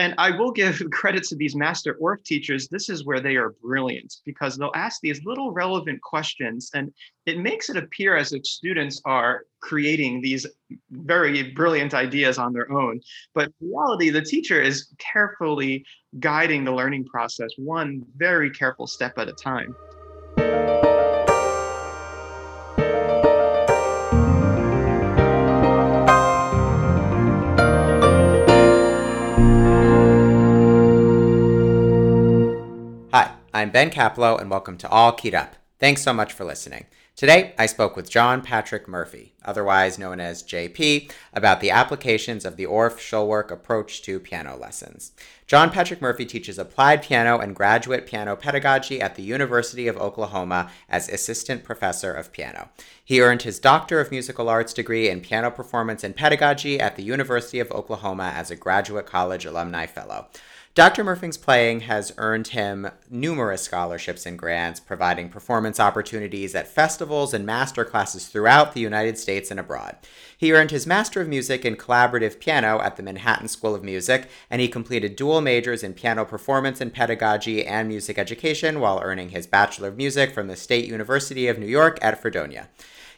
and I will give credit to these master Orff teachers. This is where they are brilliant because they'll ask these little relevant questions and it makes it appear as if students are creating these very brilliant ideas on their own. But in reality, the teacher is carefully guiding the learning process, one very careful step at a time. I'm Ben Caplow, and welcome to All Keyed Up. Thanks so much for listening. Today, I spoke with John Patrick Murphy, otherwise known as JP, about the applications of the Orff Schulwerk approach to piano lessons. John Patrick Murphy teaches applied piano and graduate piano pedagogy at the University of Oklahoma as assistant professor of piano. He earned his Doctor of Musical Arts degree in piano performance and pedagogy at the University of Oklahoma as a graduate college alumni fellow. Dr. Murphy's playing has earned him numerous scholarships and grants, providing performance opportunities at festivals and master classes throughout the United States and abroad. He earned his Master of Music in Collaborative Piano at the Manhattan School of Music, and he completed dual majors in piano performance and pedagogy and music education while earning his Bachelor of Music from the State University of New York at Fredonia.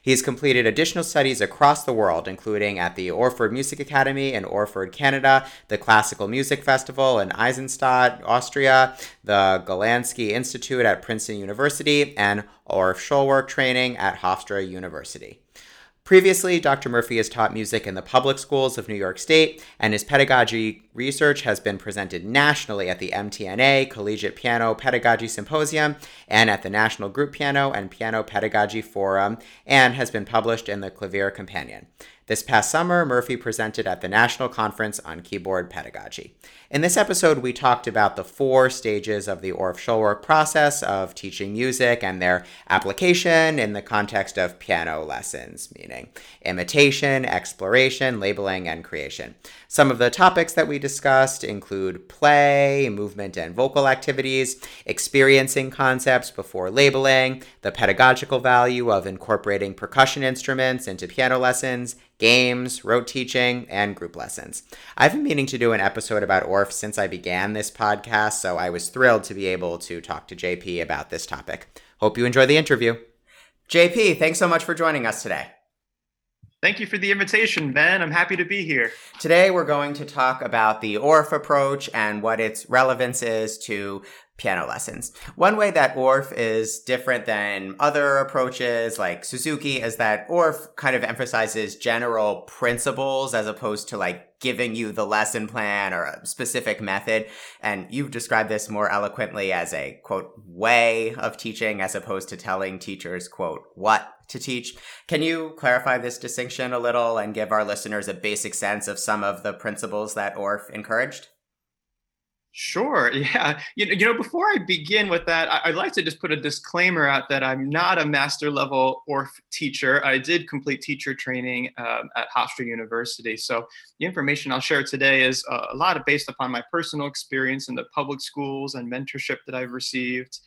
He's completed additional studies across the world, including at the Orford Music Academy in Orford, Canada, the Classical Music Festival in Eisenstadt, Austria, the Golandsky Institute at Princeton University, and Orff Schulwerk training at Hofstra University. Previously, Dr. Murphy has taught music in the public schools of New York State, and his pedagogy research has been presented nationally at the MTNA Collegiate Piano Pedagogy Symposium and at the National Group Piano and Piano Pedagogy Forum, and has been published in the Clavier Companion. This past summer, Murphy presented at the National Conference on Keyboard Pedagogy. In this episode, we talked about the four stages of the Orff Schulwerk process of teaching music and their application in the context of piano lessons, meaning imitation, exploration, labeling, and creation. Some of the topics that we discussed include play, movement and vocal activities, experiencing concepts before labeling, the pedagogical value of incorporating percussion instruments into piano lessons, games, rote teaching, and group lessons. I've been meaning to do an episode about Orff since I began this podcast, so I was thrilled to be able to talk to JP about this topic. Hope you enjoy the interview. JP, thanks so much for joining us today. Thank you for the invitation, Ben. I'm happy to be here. Today, we're going to talk about the Orff approach and what its relevance is to piano lessons. One way that Orff is different than other approaches like Suzuki is that Orff kind of emphasizes general principles as opposed to like giving you the lesson plan or a specific method. And you've described this more eloquently as a quote way of teaching as opposed to telling teachers quote what to teach. Can you clarify this distinction a little and give our listeners a basic sense of some of the principles that Orff encouraged? Sure. Yeah. You know, you know, before I begin with that, I'd like to just put a disclaimer out that I'm not a master level Orff teacher. I did complete teacher training um, at Hofstra University. So the information I'll share today is uh, a lot of based upon my personal experience in the public schools and mentorship that I've received.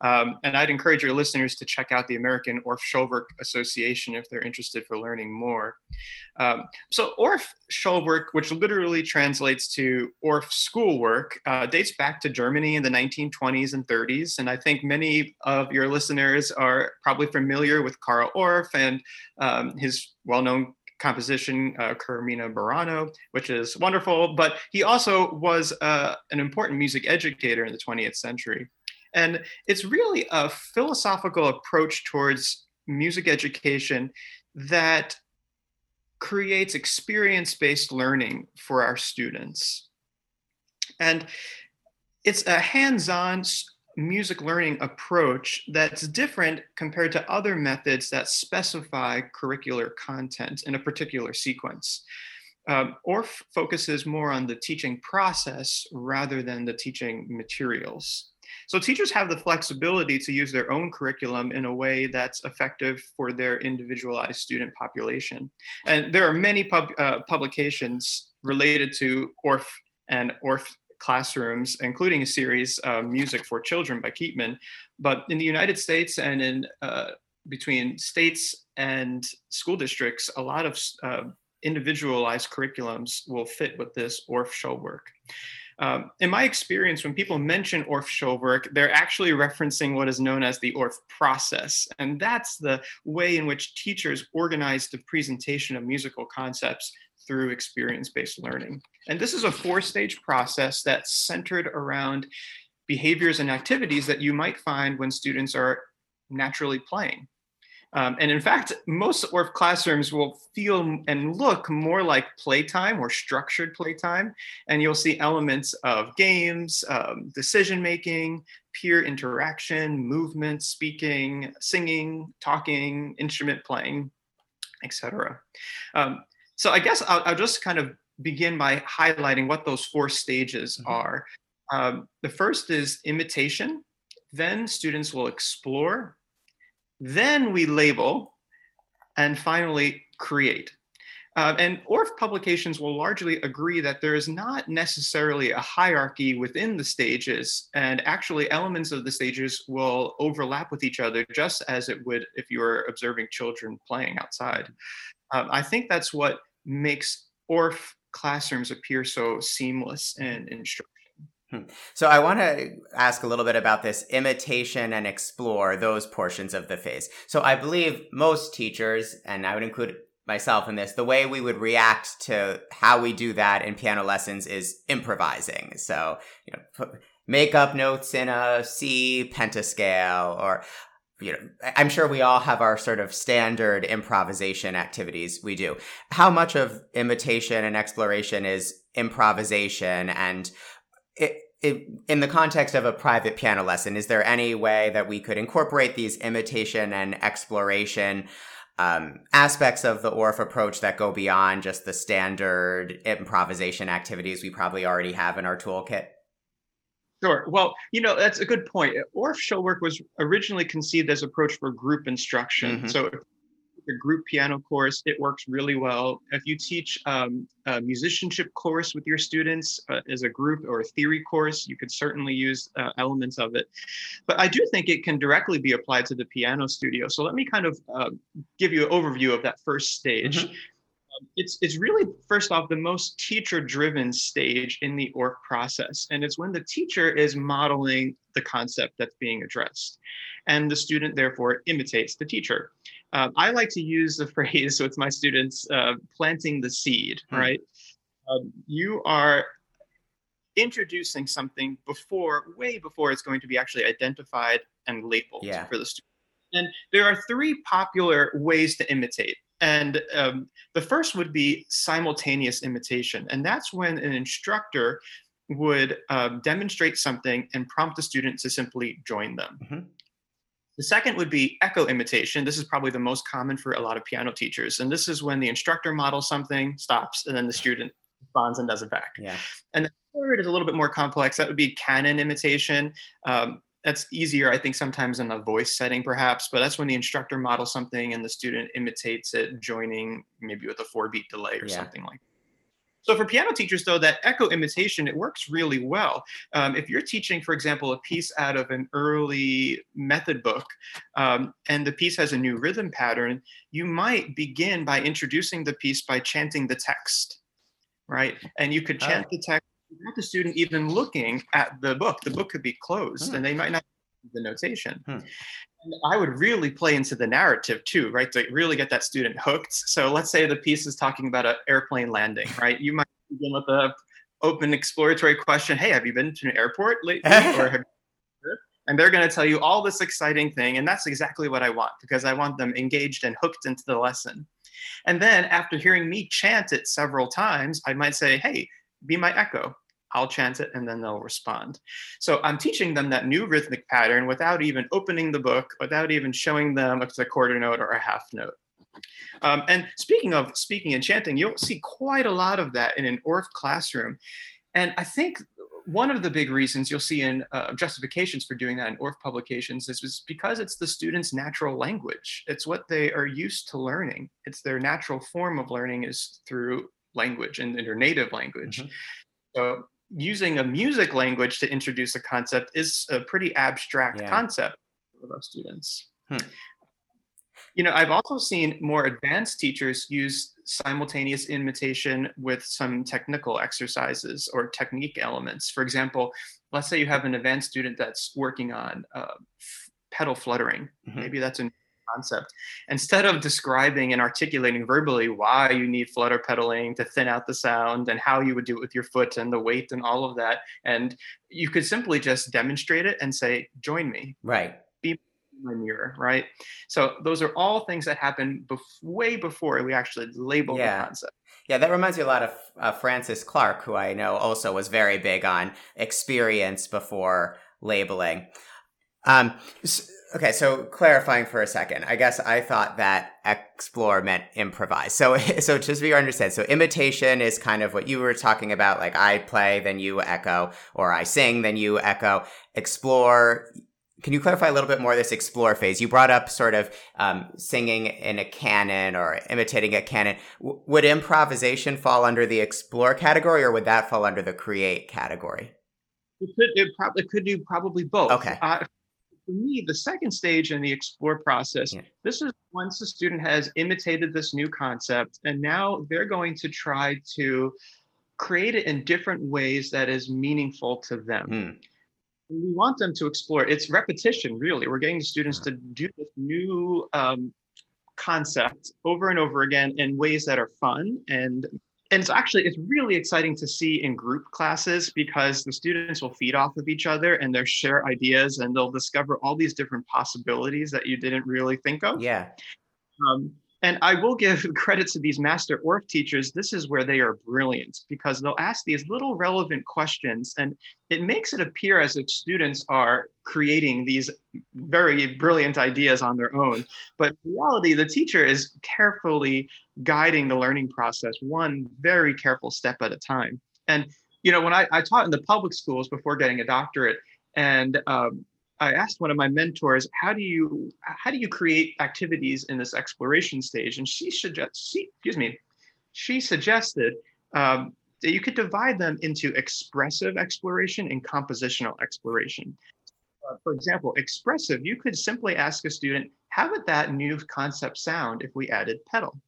Um, and I'd encourage your listeners to check out the American Orff Schulwerk Association if they're interested for learning more. Um, so Orff Schulwerk, which literally translates to Orff schoolwork, uh, dates back to Germany in the 1920s and 30s. And I think many of your listeners are probably familiar with Carl Orff and um, his well-known composition, uh, Carmina Burana, which is wonderful. But he also was uh, an important music educator in the 20th century. And it's really a philosophical approach towards music education that creates experience based learning for our students. And it's a hands on music learning approach that's different compared to other methods that specify curricular content in a particular sequence. Um, Orff focuses more on the teaching process rather than the teaching materials. So teachers have the flexibility to use their own curriculum in a way that's effective for their individualized student population. And there are many pub, uh, publications related to Orff and Orff classrooms, including a series, uh, Music for Children by Keetman. But in the United States and in uh, between states and school districts, a lot of uh, individualized curriculums will fit with this ORF Orff Schulwerk. Um, in my experience, when people mention Orff Schulwerk, they're actually referencing what is known as the Orff process. And that's the way in which teachers organize the presentation of musical concepts through experience based learning. And this is a four stage process that's centered around behaviors and activities that you might find when students are naturally playing. Um, and in fact, most Orff classrooms will feel and look more like playtime or structured playtime. And you'll see elements of games, um, decision making, peer interaction, movement, speaking, singing, talking, instrument playing, etc. Um, so I guess I'll, I'll, just kind of begin by highlighting what those four stages mm-hmm. are. Um, the first is imitation. Then students will explore then we label, and finally create. Uh, and Orff publications will largely agree that there is not necessarily a hierarchy within the stages, and actually elements of the stages will overlap with each other just as it would if you were observing children playing outside. Um, I think that's what makes Orff classrooms appear so seamless and instructive. Hmm. So I want to ask a little bit about this imitation and explore those portions of the phase. So I believe most teachers, and I would include myself in this, the way we would react to how we do that in piano lessons is improvising. So, you know, make up notes in a C pentascale or you know, I'm sure we all have our sort of standard improvisation activities we do. How much of imitation and exploration is improvisation and it, it, in the context of a private piano lesson, is there any way that we could incorporate these imitation and exploration um, aspects of the Orff approach that go beyond just the standard improvisation activities we probably already have in our toolkit? Sure. Well, you know, that's a good point. Orff Schulwerk was originally conceived as approach for group instruction. Mm-hmm. So a group piano course, it works really well. If you teach um, a musicianship course with your students uh, as a group or a theory course, you could certainly use uh, elements of it. But I do think it can directly be applied to the piano studio. So let me kind of uh, give you an overview of that first stage. Mm-hmm. Um, it's, it's really, first off, the most teacher driven stage in the Orff process. And it's when the teacher is modeling the concept that's being addressed. And the student, therefore, imitates the teacher. Um, I like to use the phrase with my students uh, planting the seed, hmm. right? Um, you are introducing something before, way before it's going to be actually identified and labeled yeah. for the student. And there are three popular ways to imitate. And um, the first would be simultaneous imitation. And that's when an instructor would uh, demonstrate something and prompt the student to simply join them. Mm-hmm. The second would be echo imitation. This is probably the most common for a lot of piano teachers. And this is when the instructor models something, stops, and then the student responds and does it back. Yeah. And the third is a little bit more complex. That would be canon imitation. Um, that's easier, I think, sometimes in a voice setting, perhaps, but that's when the instructor models something and the student imitates it, joining maybe with a four beat delay or yeah. something like that. So for piano teachers, though, that echo imitation, it works really well. Um, if you're teaching, for example, a piece out of an early method book, um, and the piece has a new rhythm pattern, you might begin by introducing the piece by chanting the text, right? And you could chant oh. the text without the student even looking at the book. The book could be closed, hmm. and they might not see the notation. Hmm. I would really play into the narrative too, right? To really get that student hooked. So let's say the piece is talking about an airplane landing, right? You might begin with a open exploratory question. Hey, have you been to an airport lately? or have and they're going to tell you all this exciting thing. And that's exactly what I want because I want them engaged and hooked into the lesson. And then after hearing me chant it several times, I might say, hey, be my echo. I'll chant it and then they'll respond. So I'm teaching them that new rhythmic pattern without even opening the book, without even showing them a quarter note or a half note. Um, and speaking of speaking and chanting, you'll see quite a lot of that in an Orff classroom. And I think one of the big reasons you'll see in uh, justifications for doing that in Orff publications is because it's the student's natural language. It's what they are used to learning. It's their natural form of learning is through language and their native language. Mm-hmm. So using a music language to introduce a concept is a pretty abstract yeah. concept for most students. Hmm. You know, I've also seen more advanced teachers use simultaneous imitation with some technical exercises or technique elements. For example, let's say you have an advanced student that's working on uh, pedal fluttering. Mm-hmm. Maybe that's a concept. Instead of describing and articulating verbally why you need flutter pedaling to thin out the sound and how you would do it with your foot and the weight and all of that, and you could simply just demonstrate it and say, "Join me." Right. Be my mirror, right? So those are all things that happen bef- way before we actually label yeah. the concept. Yeah, that reminds me a lot of uh, Frances Clark, who I know also was very big on experience before labeling. Um, so, okay, so clarifying for a second, I guess I thought that explore meant improvise. So, so just so you understand, so imitation is kind of what you were talking about, like I play, then you echo, or I sing, then you echo. Explore, can you clarify a little bit more this explore phase? You brought up sort of um, singing in a canon or imitating a canon. W- would improvisation fall under the explore category, or would that fall under the create category? It could. It probably could do probably both. Okay. Uh, for me, the second stage in the explore process, yeah. this is once the student has imitated this new concept, and now they're going to try to create it in different ways that is meaningful to them. Mm we want them to explore it's repetition really we're getting the students to do this new um, concept over and over again in ways that are fun and and it's actually it's really exciting to see in group classes because the students will feed off of each other and they'll share ideas and they'll discover all these different possibilities that you didn't really think of. Yeah. Um, and I will give credit to these master Orff teachers. This is where they are brilliant because they'll ask these little relevant questions and it makes it appear as if students are creating these very brilliant ideas on their own. But in reality, the teacher is carefully guiding the learning process, one very careful step at a time. And, you know, when I, I taught in the public schools before getting a doctorate, and um, I asked one of my mentors, "How do you how do you create activities in this exploration stage?" And she suggests, she, excuse me, she suggested um, that you could divide them into expressive exploration and compositional exploration. Uh, for example, expressive, you could simply ask a student, "How would that new concept sound if we added pedal?"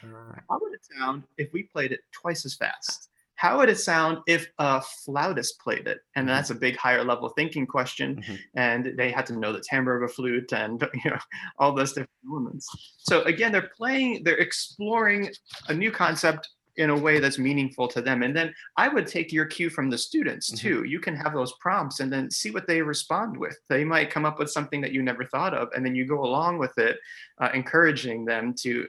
How would it sound if we played it twice as fast? How would it sound if a flautist played it? And mm-hmm. that's a big higher level thinking question. Mm-hmm. And they had to know the timbre of a flute and you know all those different elements. So again, they're playing, they're exploring a new concept in a way that's meaningful to them. And then I would take your cue from the students mm-hmm. too. You can have those prompts and then see what they respond with. They might come up with something that you never thought of, and then you go along with it, uh, encouraging them to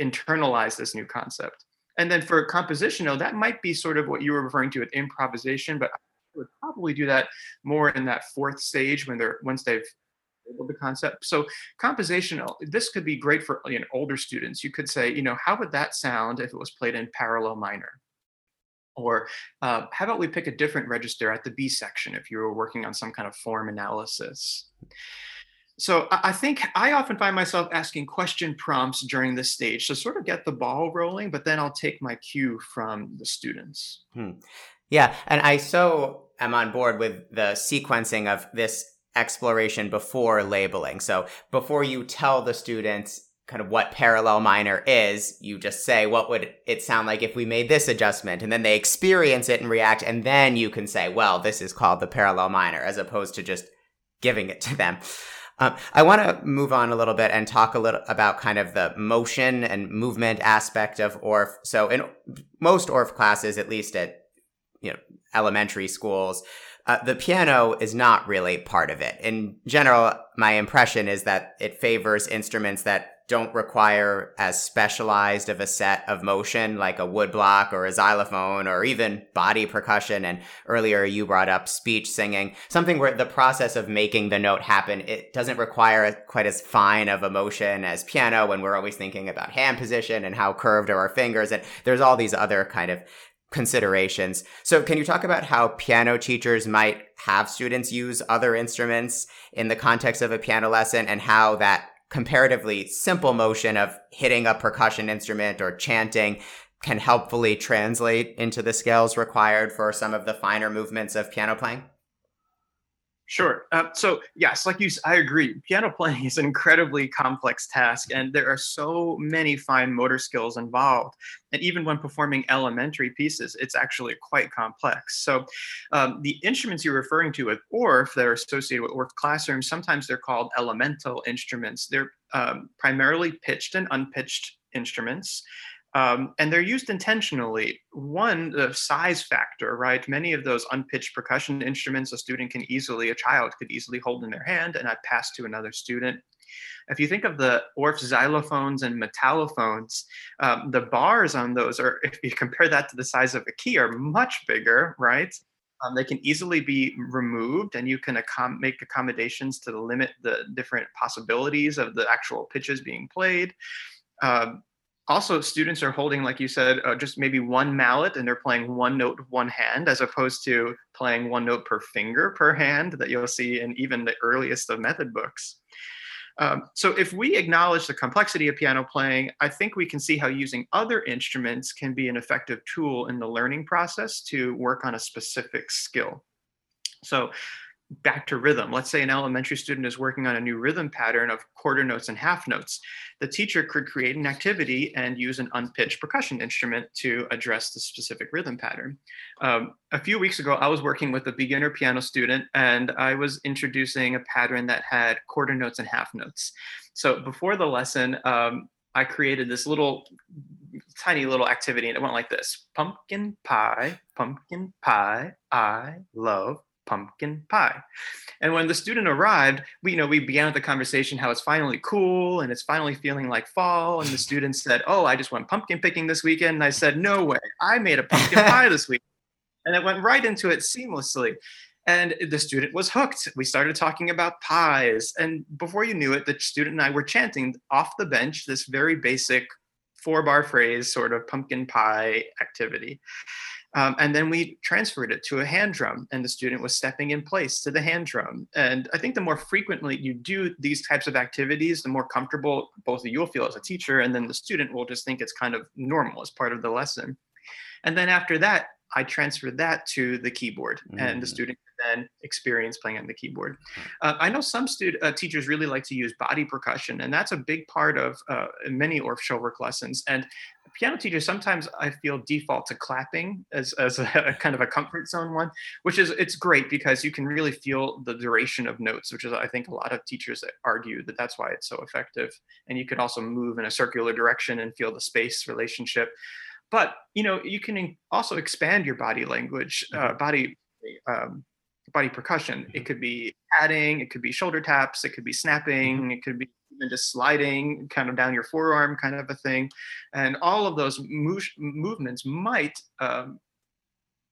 internalize this new concept. And then for compositional, that might be sort of what you were referring to with improvisation, but I would probably do that more in that fourth stage when they're once they've the concept. So compositional, this could be great for you know, older students. You could say, you know, how would that sound if it was played in parallel minor? Or uh, how about we pick a different register at the B section if you were working on some kind of form analysis? So I think I often find myself asking question prompts during this stage to sort of get the ball rolling, but then I'll take my cue from the students. Hmm. Yeah, and I so am on board with the sequencing of this exploration before labeling. So before you tell the students kind of what parallel minor is, you just say, what would it sound like if we made this adjustment? And then they experience it and react. And then you can say, well, this is called the parallel minor, as opposed to just giving it to them. Um, I want to move on a little bit and talk a little about kind of the motion and movement aspect of Orff. So in most Orff classes, at least at you know elementary schools, uh, the piano is not really part of it. In general, my impression is that it favors instruments that don't require as specialized of a set of motion like a woodblock or a xylophone or even body percussion. And earlier you brought up speech singing, something where the process of making the note happen, it doesn't require quite as fine of a motion as piano when we're always thinking about hand position and how curved are our fingers. And there's all these other kind of considerations. So can you talk about how piano teachers might have students use other instruments in the context of a piano lesson and how that comparatively simple motion of hitting a percussion instrument or chanting can helpfully translate into the scales required for some of the finer movements of piano playing? Sure. Uh, so yes, like you, I agree. Piano playing is an incredibly complex task, and there are so many fine motor skills involved. And even when performing elementary pieces, it's actually quite complex. So um, the instruments you're referring to with Orff that are associated with Orff classrooms, sometimes they're called elemental instruments. They're um, primarily pitched and unpitched instruments. Um, and they're used intentionally. One, the size factor, right? Many of those unpitched percussion instruments a student can easily, a child could easily hold in their hand and I pass to another student. If you think of the Orff xylophones and metallophones, um, the bars on those are, if you compare that to the size of a key, are much bigger, right? Um, they can easily be removed and you can accom- make accommodations to limit the different possibilities of the actual pitches being played. Um, also students are holding like you said uh, just maybe one mallet and they're playing one note one hand as opposed to playing one note per finger per hand that you'll see in even the earliest of method books. Um, so if we acknowledge the complexity of piano playing i think we can see how using other instruments can be an effective tool in the learning process to work on a specific skill. So back to rhythm. Let's say an elementary student is working on a new rhythm pattern of quarter notes and half notes. The teacher could create an activity and use an unpitched percussion instrument to address the specific rhythm pattern. Um, a few weeks ago, I was working with a beginner piano student and I was introducing a pattern that had quarter notes and half notes. So before the lesson, um, I created this little tiny little activity and it went like this pumpkin pie, pumpkin pie, I love pumpkin pie. And when the student arrived, we, you know, we began the conversation how it's finally cool and it's finally feeling like fall. And the student said, Oh, I just went pumpkin picking this weekend. And I said, No way, I made a pumpkin pie this week. And it went right into it seamlessly. And the student was hooked. We started talking about pies. And before you knew it, the student and I were chanting off the bench this very basic four bar phrase, sort of pumpkin pie activity. Um, and then we transferred it to a hand drum, and the student was stepping in place to the hand drum. And I think the more frequently you do these types of activities, the more comfortable both you'll feel as a teacher, and then the student will just think it's kind of normal as part of the lesson. And then after that, I transferred that to the keyboard, mm. and the mm. student then experience playing on the keyboard. Mm. Uh, I know some student uh, teachers really like to use body percussion, and that's a big part of uh, many Orff Schulwerk lessons. And piano teachers sometimes I feel default to clapping as, as a, a, kind of a comfort zone one, which is it's great because you can really feel the duration of notes, which is I think a lot of teachers argue that that's why it's so effective. And you could also move in a circular direction and feel the space relationship. But you know you can also expand your body language, uh, mm-hmm. body um, body percussion. It mm-hmm. could be padding, it could be shoulder taps, it could be snapping, mm-hmm. it could be even just sliding kind of down your forearm kind of a thing. And all of those mo- movements might um,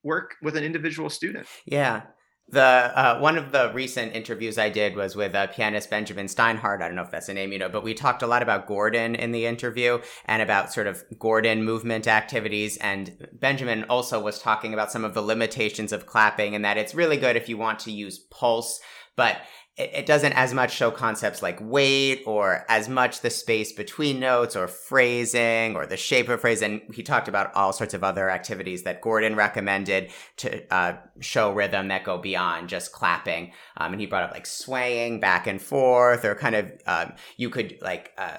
work with an individual student. Yeah. The uh, one of the recent interviews I did was with uh, pianist Benjamin Steinhardt. I don't know if that's a name you know, but we talked a lot about Gordon in the interview and about sort of Gordon movement activities. And Benjamin also was talking about some of the limitations of clapping and that it's really good if you want to use pulse, but it, it doesn't as much show concepts like weight or as much the space between notes or phrasing or the shape of phrase. And he talked about all sorts of other activities that Gordon recommended to uh, show rhythm that go beyond just clapping. Um, and he brought up like swaying back and forth or kind of, um, you could like, uh,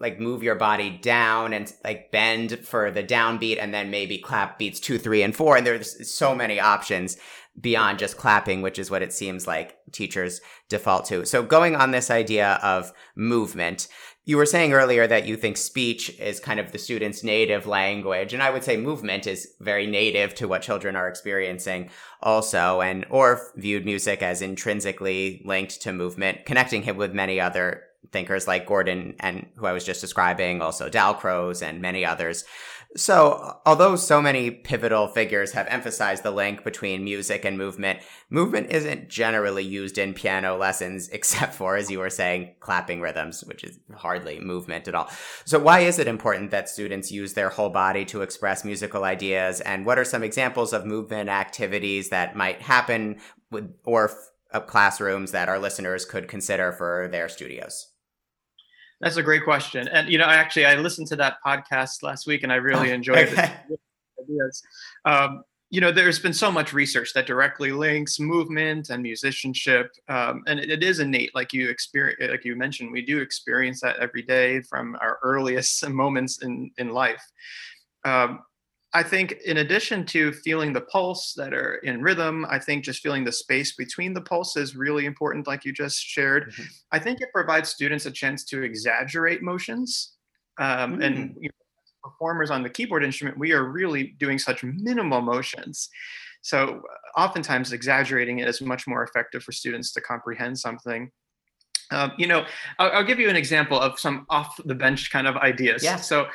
like move your body down and like bend for the downbeat and then maybe clap beats two, three, and four. And there's so many options beyond just clapping, which is what it seems like teachers default to. So going on this idea of movement, you were saying earlier that you think speech is kind of the student's native language. And I would say movement is very native to what children are experiencing also. And Orff viewed music as intrinsically linked to movement, connecting him with many other thinkers like Gordon and who I was just describing, also Dalcroze and many others. So, although so many pivotal figures have emphasized the link between music and movement, movement isn't generally used in piano lessons except for, as you were saying, clapping rhythms, which is hardly movement at all. So, why is it important that students use their whole body to express musical ideas? And what are some examples of movement activities that might happen with, Orff uh, classrooms that our listeners could consider for their studios? That's a great question. And you know, I actually I listened to that podcast last week and I really oh, enjoyed okay. it. Um, you know, there's been so much research that directly links movement and musicianship, um, and it, it is innate, like you experience, like you mentioned, we do experience that every day from our earliest moments in in life. Um, I think, in addition to feeling the pulse that are in rhythm, I think just feeling the space between the pulse is really important, like you just shared. Mm-hmm. I think it provides students a chance to exaggerate motions um, mm. and you know, performers on the keyboard instrument, we are really doing such minimal motions. So oftentimes exaggerating it is much more effective for students to comprehend something. Um, you know, I'll, I'll, give you an example of some off the bench kind of ideas. Yeah. So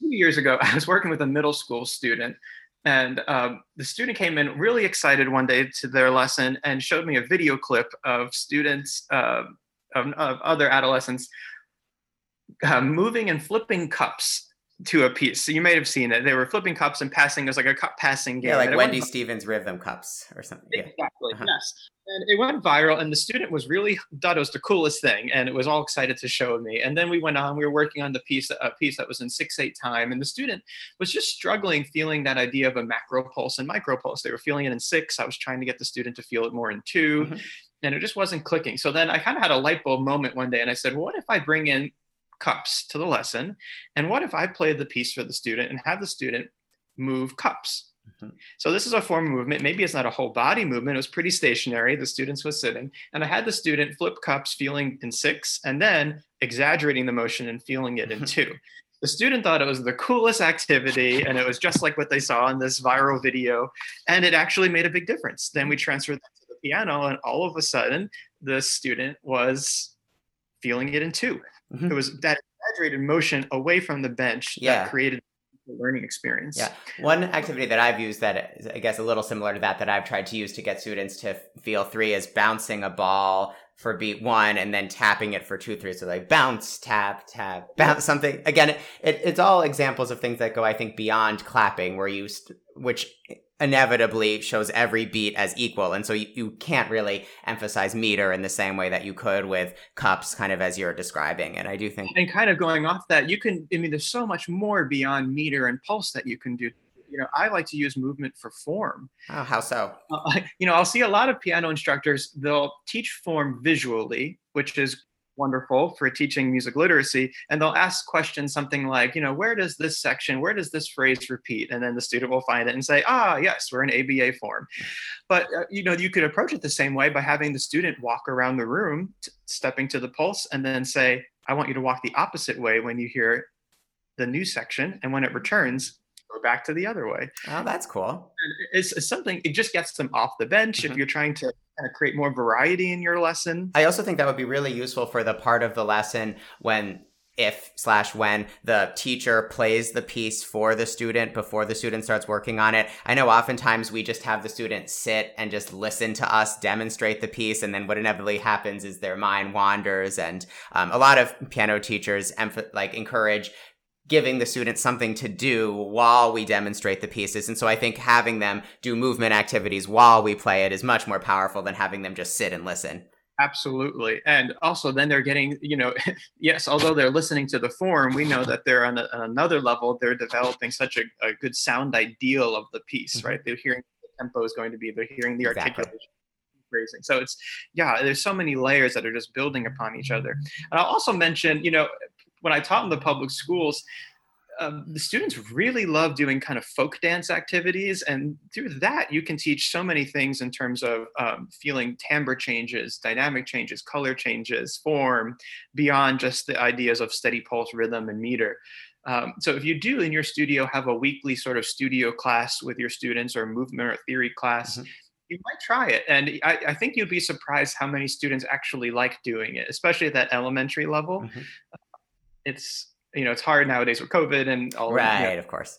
years ago, I was working with a middle school student and um, the student came in really excited one day to their lesson and showed me a video clip of students, uh, of, of, other adolescents, uh, moving and flipping cups to a piece. So you may have seen it. They were flipping cups and passing. It was like a cup passing game. Yeah, like Wendy Stevens rhythm cups or something. Exactly. Uh-huh. Yes. And it went viral, and the student was really thought it was the coolest thing, and it was all excited to show me. And then we went on. We were working on the piece, a piece that was in six eight time, and the student was just struggling feeling that idea of a macro pulse and micro pulse. They were feeling it in six. I was trying to get the student to feel it more in 2 mm-hmm. and it just wasn't clicking. So then I kind of had a light bulb moment one day, and I said, well, "What if I bring in cups to the lesson. And what if I play the piece for the student and have the student move cups? Mm-hmm. So this is a form of movement. Maybe it's not a whole body movement. It was pretty stationary. The students was sitting, and I had the student flip cups, feeling in six, and then exaggerating the motion and feeling it in two. The student thought it was the coolest activity, and it was just like what they saw in this viral video, and it actually made a big difference. Then we transferred that to the piano, and all of a sudden, the student was feeling it in two. Mm-hmm. It was that exaggerated motion away from the bench yeah. that created learning experience. Yeah. One activity that I've used that is, I guess, a little similar to that, that I've tried to use to get students to feel three is bouncing a ball for beat one and then tapping it for two, three. So like bounce, tap, tap, bounce, something. Again, it, it's all examples of things that go, I think, beyond clapping, where you, st- which inevitably shows every beat as equal. And so you, you, can't really emphasize meter in the same way that you could with cups, kind of as you're describing. And I do think. And kind of going off that, you can, I mean, there's so much more beyond meter and pulse that you can do. You know, I like to use movement for form. Oh, how so? Uh, you know, I'll see a lot of piano instructors, they'll teach form visually, which is wonderful for teaching music literacy and they'll ask questions something like you know where does this section where does this phrase repeat and then the student will find it and say ah yes we're in aba form but uh, you know you could approach it the same way by having the student walk around the room t- stepping to the pulse and then say i want you to walk the opposite way when you hear the new section and when it returns go back to the other way. Oh, that's cool. It's, it's something, it just gets them off the bench mm-hmm. if you're trying to kind of create more variety in your lesson. I also think that would be really useful for the part of the lesson when if slash when the teacher plays the piece for the student before the student starts working on it. I know oftentimes we just have the student sit and just listen to us demonstrate the piece, and then what inevitably happens is their mind wanders. And um, a lot of piano teachers emph- like encourage giving the students something to do while we demonstrate the pieces. And so I think having them do movement activities while we play it is much more powerful than having them just sit and listen. Absolutely. And also then they're getting, you know, yes, although they're listening to the form, we know that they're on, a, on another level, they're developing such a, a, good sound ideal of the piece, mm-hmm. right? They're hearing the tempo is going to be, they're hearing the exactly. articulation. Phrasing. So it's yeah, there's so many layers that are just building upon each other. And I'll also mention, you know, when I taught in the public schools, um, the students really love doing kind of folk dance activities. And through that you can teach so many things in terms of um, feeling timbre changes dynamic changes color changes form beyond just the ideas of steady pulse rhythm and meter. Um, so if you do in your studio have a weekly sort of studio class with your students or movement or theory class mm-hmm. you might try it. And I, I, think you'd be surprised how many students actually like doing it especially at that elementary level. Mm-hmm it's you know it's hard nowadays with COVID and all. Right, you know, of course.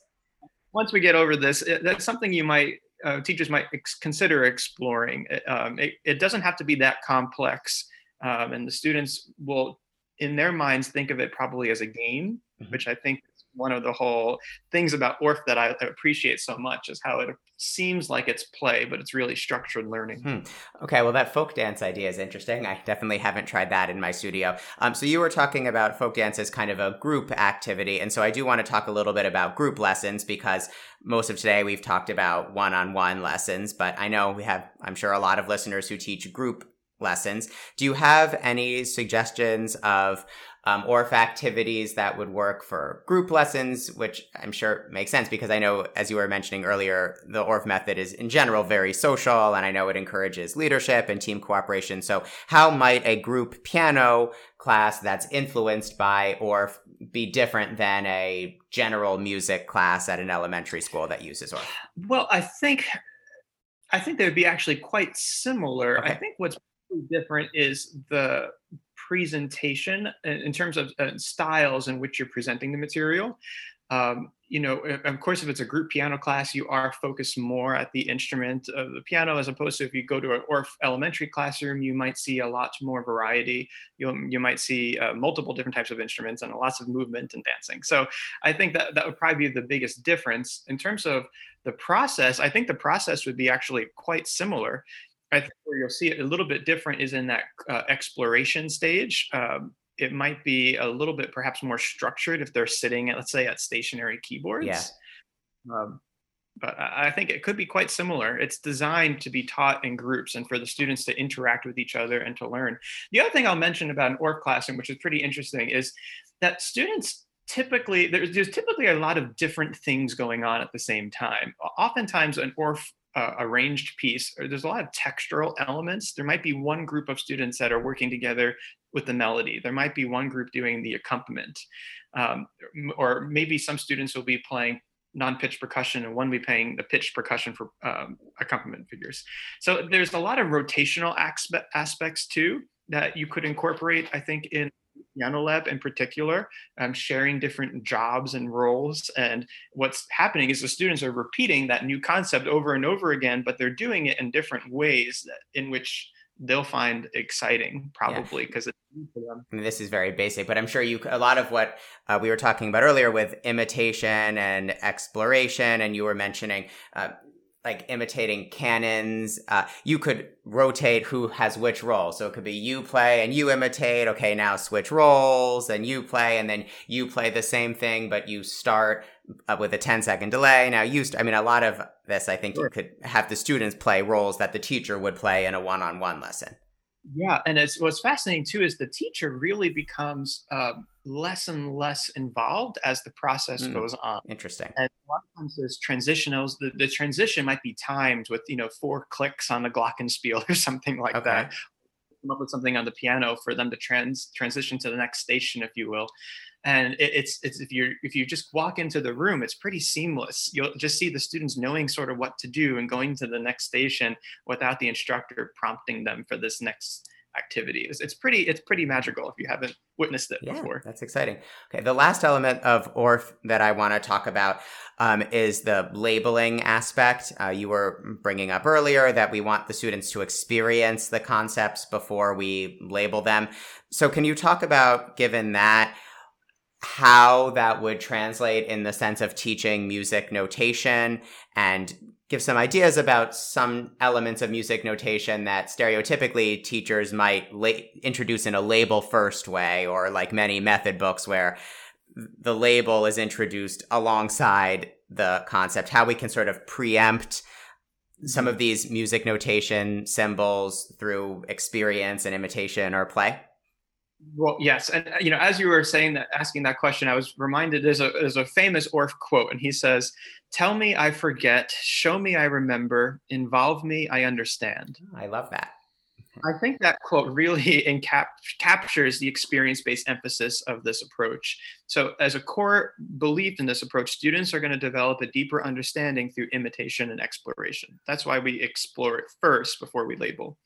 Once we get over this, it, that's something you might uh, teachers might ex- consider exploring. It, um, it, it, doesn't have to be that complex, um, and the students will, in their minds, think of it probably as a game, mm-hmm. which I think is one of the whole things about Orff that I appreciate so much is how it seems like it's play, but it's really structured learning. Hmm. Okay, well, that folk dance idea is interesting. I definitely haven't tried that in my studio. Um, so you were talking about folk dance as kind of a group activity, and so I do want to talk a little bit about group lessons because most of today we've talked about one-on-one lessons, but I know we have, I'm sure, a lot of listeners who teach group lessons. Do you have any suggestions of um, Orff activities that would work for group lessons, which I'm sure makes sense because I know, as you were mentioning earlier, the Orff method is in general very social, and I know it encourages leadership and team cooperation. So, how might a group piano class that's influenced by Orff be different than a general music class at an elementary school that uses Orff? Well, I think I think they would be actually quite similar. Okay. I think what's different is the presentation in terms of uh, styles in which you're presenting the material. Um, you know, of course, if it's a group piano class, you are focused more at the instrument of the piano, as opposed to if you go to an Orff elementary classroom, you might see a lot more variety. You you might see uh, multiple different types of instruments and lots of movement and dancing. So I think that that would probably be the biggest difference in terms of the process. I think the process would be actually quite similar. I think where you'll see it a little bit different is in that uh, exploration stage. Um, it might be a little bit perhaps more structured if they're sitting at, let's say, at stationary keyboards. Yeah. Um, but I think it could be quite similar. It's designed to be taught in groups and for the students to interact with each other and to learn. The other thing I'll mention about an Orff classroom, which is pretty interesting, is that students typically there's, there's typically a lot of different things going on at the same time. Oftentimes, an Orff uh, arranged piece, there's a lot of textural elements. There might be one group of students that are working together with the melody. There might be one group doing the accompaniment. Um, or maybe some students will be playing non-pitch percussion and one will be playing the pitch percussion for um, accompaniment figures. So there's a lot of rotational aspects too that you could incorporate, I think, in Piano Lab in particular, um, sharing different jobs and roles. And what's happening is the students are repeating that new concept over and over again, but they're doing it in different ways that, in which they'll find exciting probably because yeah. I mean, this is very basic but i'm sure you a lot of what uh, we were talking about earlier with imitation and exploration and you were mentioning uh, like imitating canons. Uh, you could rotate who has which role. So it could be you play and you imitate. Okay, now switch roles and you play and then you play the same thing, but you start uh, with a 10 second delay. Now you, st- I mean, a lot of this, I think sure. you could have the students play roles that the teacher would play in a one on one lesson. Yeah, and it's what's fascinating too is the teacher really becomes um, less and less involved as the process mm, goes on. Interesting. And a lot of times there's transitionals. The, the transition might be timed with you know four clicks on the glockenspiel or something like okay. that. Come up with something on the piano for them to trans transition to the next station, if you will. And it, it's it's if you if you just walk into the room it's pretty seamless. You'll just see the students knowing sort of what to do and going to the next station without the instructor prompting them for this next activity. It's, it's pretty it's pretty magical if you haven't witnessed it yeah, before. that's exciting. Okay the last element of orff that i want to talk about um, is the labeling aspect. Uh, you were bringing up earlier that we want the students to experience the concepts before we label them. So can you talk about given that how that would translate in the sense of teaching music notation and give some ideas about some elements of music notation that stereotypically teachers might la- introduce in a label first way or like many method books where the label is introduced alongside the concept. How we can sort of preempt some of mm-hmm. these music notation symbols through experience and imitation or play well, yes, and uh, you know, as you were saying that, asking that question, I was reminded there's a there's a famous Orff quote, and he says, "Tell me I forget, show me I remember, involve me I understand." I love that. I think that quote really encap- captures the experience based emphasis of this approach. So, as a core belief in this approach, students are going to develop a deeper understanding through imitation and exploration. That's why we explore it first before we label.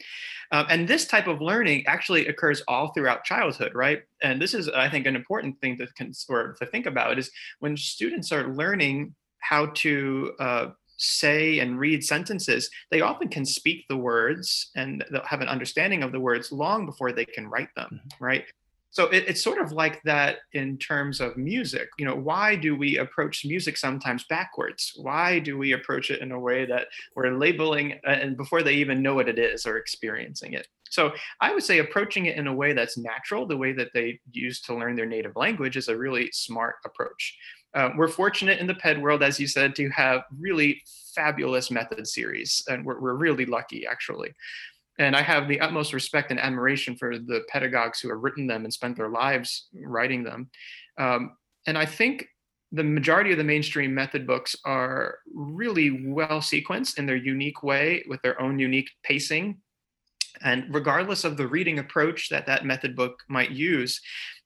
Um, and this type of learning actually occurs all throughout childhood, right? And this is, I think, an important thing to, cons- or to think about is when students are learning how to uh, say and read sentences, they often can speak the words and they'll have an understanding of the words long before they can write them, mm-hmm. right? so it, it's sort of like that in terms of music you know why do we approach music sometimes backwards why do we approach it in a way that we're labeling uh, and before they even know what it is or experiencing it so i would say approaching it in a way that's natural the way that they use to learn their native language is a really smart approach uh, we're fortunate in the ped world as you said to have really fabulous method series and we're, we're really lucky actually and I have the utmost respect and admiration for the pedagogues who have written them and spent their lives writing them. Um, and I think the majority of the mainstream method books are really well sequenced in their unique way with their own unique pacing. And regardless of the reading approach that that method book might use,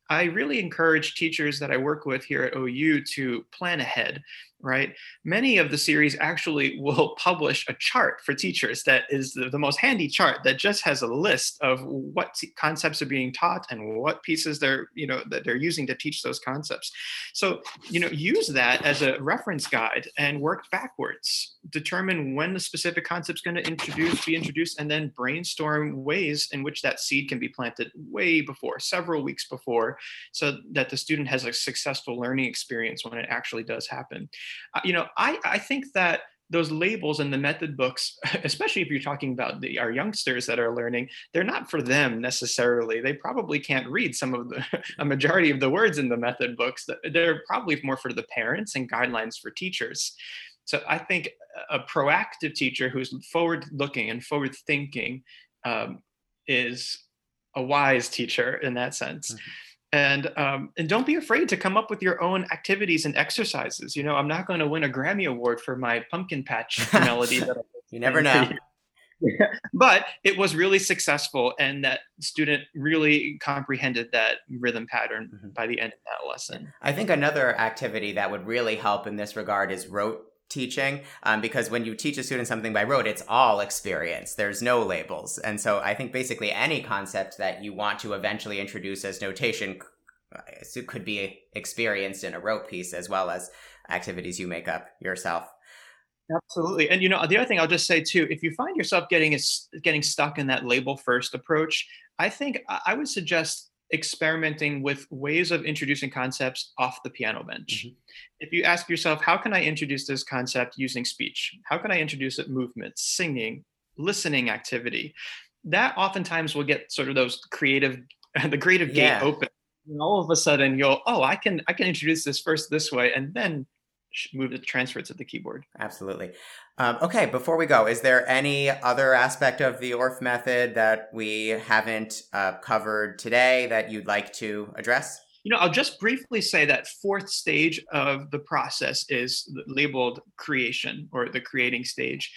I really encourage teachers that I work with here at OU to plan ahead right? Many of the series actually will publish a chart for teachers that is the, the, most handy chart that just has a list of what concepts are being taught and what pieces they're, you know, that they're using to teach those concepts. So, you know, use that as a reference guide and work backwards. Determine when the specific concept's going to introduce, be introduced, and then brainstorm ways in which that seed can be planted way before, several weeks before, so that the student has a successful learning experience when it actually does happen. Uh, you know, I, I think that those labels in the method books, especially if you're talking about the, our youngsters that are learning, they're not for them necessarily. They probably can't read some of the, a majority of the words in the method books. They're probably more for the parents and guidelines for teachers. So I think a proactive teacher who's forward looking and forward thinking um, is a wise teacher in that sense. Mm-hmm and um, and don't be afraid to come up with your own activities and exercises. You know, I'm not going to win a Grammy award for my pumpkin patch melody. That you never know. but it was really successful, and that student really comprehended that rhythm pattern mm-hmm. by the end of that lesson. I think another activity that would really help in this regard is rote teaching um, because when you teach a student something by rote it's all experience. There's no labels. And so i think basically any concept that you want to eventually introduce as notation could be experienced in a rote piece as well as activities you make up yourself. Absolutely. And you know the other thing i'll just say too if you find yourself getting getting stuck in that label first approach i think i would suggest experimenting with ways of introducing concepts off the piano bench. Mm-hmm. If you ask yourself, how can I introduce this concept using speech? How can I introduce it movement, singing, listening activity? That oftentimes will get sort of those creative, the creative gate open. And all of a sudden you'll, oh, I can I can introduce this first this way and then move the transfer to the keyboard. Absolutely. Um, okay, before we go, is there any other aspect of the Orff method that we haven't uh, covered today that you'd like to address? You know, I'll just briefly say that fourth stage of the process is labeled creation or the creating stage.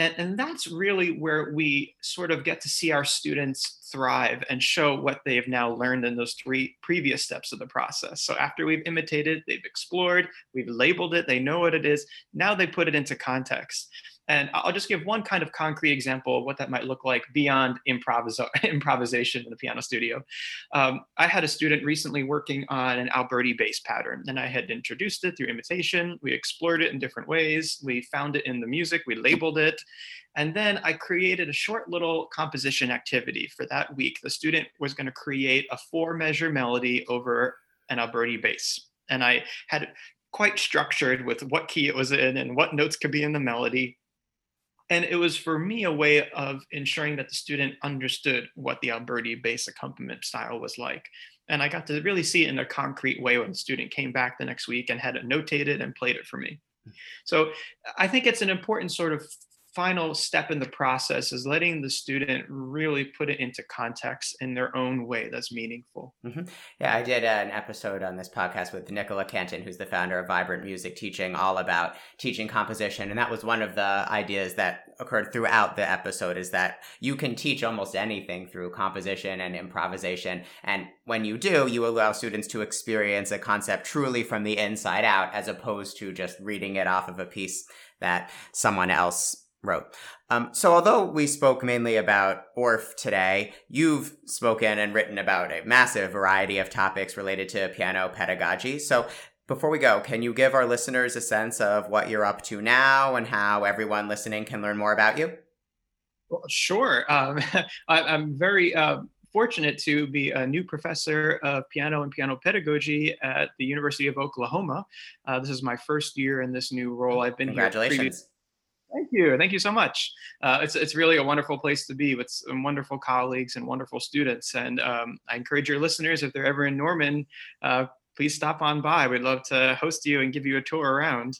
And, and that's really where we sort of get to see our students thrive and show what they have now learned in those three previous steps of the process. So after we've imitated, they've explored, we've labeled it, they know what it is, now they put it into context. And I'll just give one kind of concrete example of what that might look like beyond improvisation in the piano studio. Um, I had a student recently working on an Alberti bass pattern, and I had introduced it through imitation. We explored it in different ways. We found it in the music, we labeled it. And then I created a short little composition activity for that week. The student was going to create a four measure melody over an Alberti bass. And I had quite structured with what key it was in and what notes could be in the melody and it was for me a way of ensuring that the student understood what the Alberti bass accompaniment style was like. And I got to really see it in a concrete way when the student came back the next week and had it notated and played it for me. So I think it's an important sort of final step in the process is letting the student really put it into context in their own way that's meaningful. Mm-hmm. Yeah, I did an episode on this podcast with Nicola Cantan, who's the founder of Vibrant Music Teaching, all about teaching composition. And that was one of the ideas that occurred throughout the episode is that you can teach almost anything through composition and improvisation. And when you do, you allow students to experience a concept truly from the inside out, as opposed to just reading it off of a piece that someone else wrote. Um, so, although we spoke mainly about Orff today, you've spoken and written about a massive variety of topics related to piano pedagogy. So, before we go, can you give our listeners a sense of what you're up to now and how everyone listening can learn more about you? Well, sure. Um, I, am very uh, fortunate to be a new professor of piano and piano pedagogy at the University of Oklahoma. Uh, this is my first year in this new role. I've been Congratulations. here. Congratulations. Thank you. Thank you so much. Uh, it's, it's really a wonderful place to be with some wonderful colleagues and wonderful students. And um, I encourage your listeners, if they're ever in Norman, uh, please stop on by. We'd love to host you and give you a tour around.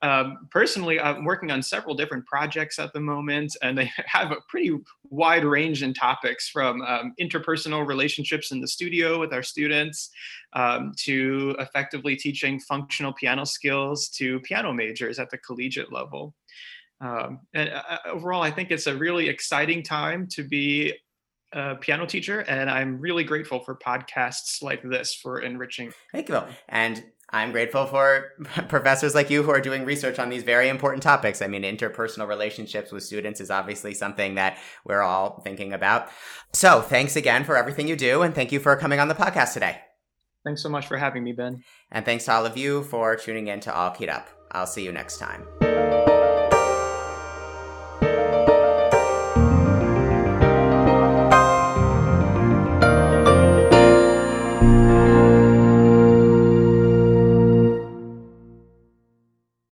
Um, personally, I'm working on several different projects at the moment, and they have a pretty wide range in topics from um, interpersonal relationships in the studio with our students um, to effectively teaching functional piano skills to piano majors at the collegiate level. Um, and uh, uh, overall, I think it's a really exciting time to be a piano teacher, and I'm really grateful for podcasts like this for enriching. Thank you. And I'm grateful for professors like you who are doing research on these very important topics. I mean, interpersonal relationships with students is obviously something that we're all thinking about. So, thanks again for everything you do, and thank you for coming on the podcast today. Thanks so much for having me, Ben. And thanks to all of you for tuning in to All Keyed Up. I'll see you next time.